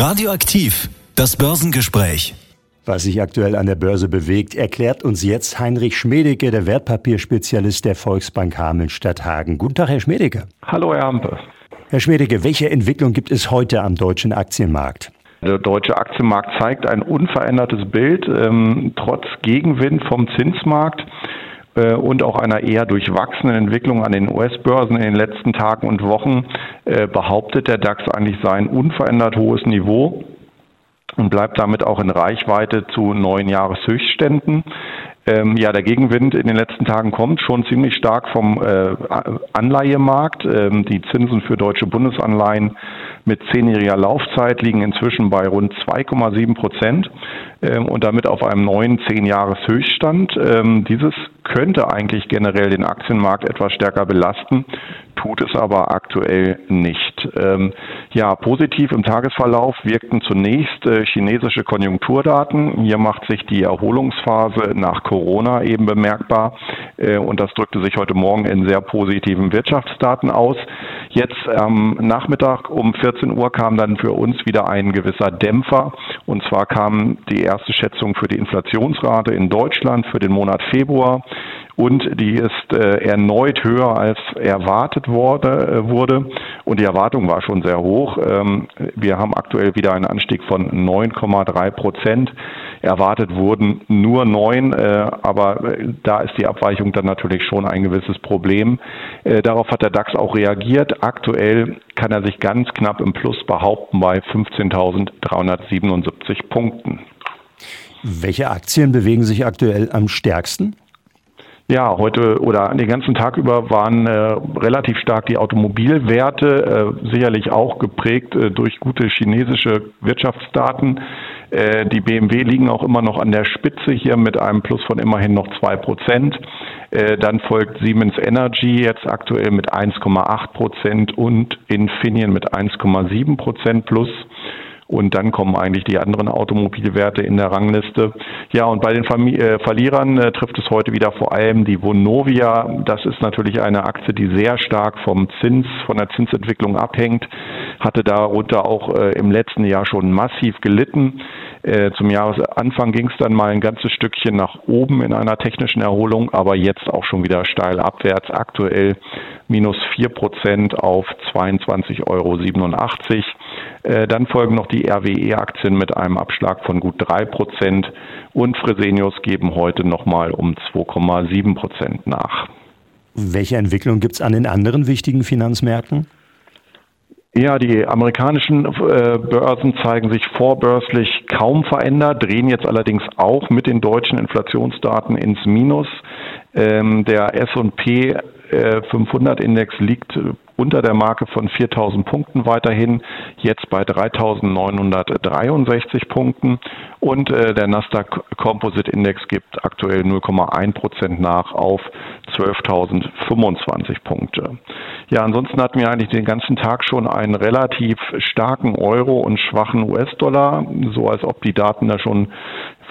Radioaktiv, das Börsengespräch. Was sich aktuell an der Börse bewegt, erklärt uns jetzt Heinrich Schmedeke, der Wertpapierspezialist der Volksbank Hameln-Stadthagen. Guten Tag, Herr Schmedeke. Hallo, Herr Ampe. Herr Schmedeke, welche Entwicklung gibt es heute am deutschen Aktienmarkt? Der deutsche Aktienmarkt zeigt ein unverändertes Bild, ähm, trotz Gegenwind vom Zinsmarkt äh, und auch einer eher durchwachsenen Entwicklung an den US-Börsen in den letzten Tagen und Wochen äh, behauptet der DAX eigentlich sein unverändert hohes Niveau und bleibt damit auch in Reichweite zu neuen Jahreshöchstständen. Ähm, ja, der Gegenwind in den letzten Tagen kommt schon ziemlich stark vom äh, Anleihemarkt. Ähm, die Zinsen für deutsche Bundesanleihen mit zehnjähriger Laufzeit liegen inzwischen bei rund 2,7 Prozent ähm, und damit auf einem neuen Zehn-Jahres-Höchststand. Ähm, dieses könnte eigentlich generell den Aktienmarkt etwas stärker belasten, tut es aber aktuell nicht. Ähm, ja, positiv im Tagesverlauf wirkten zunächst äh, chinesische Konjunkturdaten. Hier macht sich die Erholungsphase nach Corona eben bemerkbar äh, und das drückte sich heute Morgen in sehr positiven Wirtschaftsdaten aus. Jetzt am Nachmittag um 14 Uhr kam dann für uns wieder ein gewisser Dämpfer. Und zwar kam die erste Schätzung für die Inflationsrate in Deutschland für den Monat Februar und die ist äh, erneut höher als erwartet wurde, äh, wurde und die Erwartung war schon sehr hoch. Ähm, wir haben aktuell wieder einen Anstieg von 9,3 Prozent. Erwartet wurden nur neun, äh, aber äh, da ist die Abweichung dann natürlich schon ein gewisses Problem. Äh, darauf hat der DAX auch reagiert. Aktuell kann er sich ganz knapp im Plus behaupten bei 15.377 Punkten. Welche Aktien bewegen sich aktuell am stärksten? Ja, heute oder den ganzen Tag über waren äh, relativ stark die Automobilwerte, äh, sicherlich auch geprägt äh, durch gute chinesische Wirtschaftsdaten. Äh, die BMW liegen auch immer noch an der Spitze hier mit einem Plus von immerhin noch zwei Prozent. Äh, dann folgt Siemens Energy jetzt aktuell mit 1,8 Prozent und Infineon mit 1,7 Prozent plus. Und dann kommen eigentlich die anderen Automobilwerte in der Rangliste. Ja, und bei den Famili äh, Verlierern äh, trifft es heute wieder vor allem die Vonovia. Das ist natürlich eine Aktie, die sehr stark vom Zins, von der Zinsentwicklung abhängt, hatte darunter auch äh, im letzten Jahr schon massiv gelitten. Äh, zum Jahresanfang ging es dann mal ein ganzes Stückchen nach oben in einer technischen Erholung, aber jetzt auch schon wieder steil abwärts. Aktuell minus 4 Prozent auf 22,87 Euro. Äh, dann folgen noch die RWE-Aktien mit einem Abschlag von gut 3 Prozent und Fresenius geben heute nochmal um 2,7 Prozent nach. Welche Entwicklung gibt es an den anderen wichtigen Finanzmärkten? Ja, die amerikanischen äh, Börsen zeigen sich vorbörslich kaum verändert, drehen jetzt allerdings auch mit den deutschen Inflationsdaten ins Minus. Ähm, der S&P 500 Index liegt äh, unter der Marke von 4000 Punkten weiterhin, jetzt bei 3963 Punkten und äh, der Nasdaq Composite Index gibt aktuell 0,1 Prozent nach auf 12.025 Punkte. Ja, ansonsten hatten wir eigentlich den ganzen Tag schon einen relativ starken Euro und schwachen US-Dollar, so als ob die Daten da schon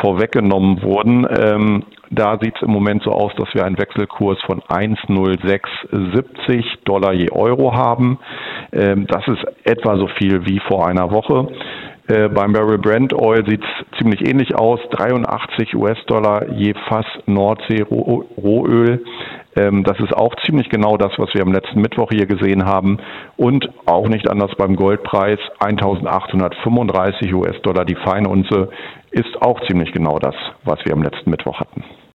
vorweggenommen wurden. Ähm, da sieht es im Moment so aus, dass wir einen Wechselkurs von 1,0670 Dollar je Euro haben. Ähm, das ist etwa so viel wie vor einer Woche. Äh, beim Barrel Brent Oil sieht es ziemlich ähnlich aus. 83 US-Dollar je Fass Nordsee-Rohöl. Ähm, das ist auch ziemlich genau das, was wir am letzten Mittwoch hier gesehen haben. Und auch nicht anders beim Goldpreis. 1835 US-Dollar die Feinunze ist auch ziemlich genau das, was wir am letzten Mittwoch hatten.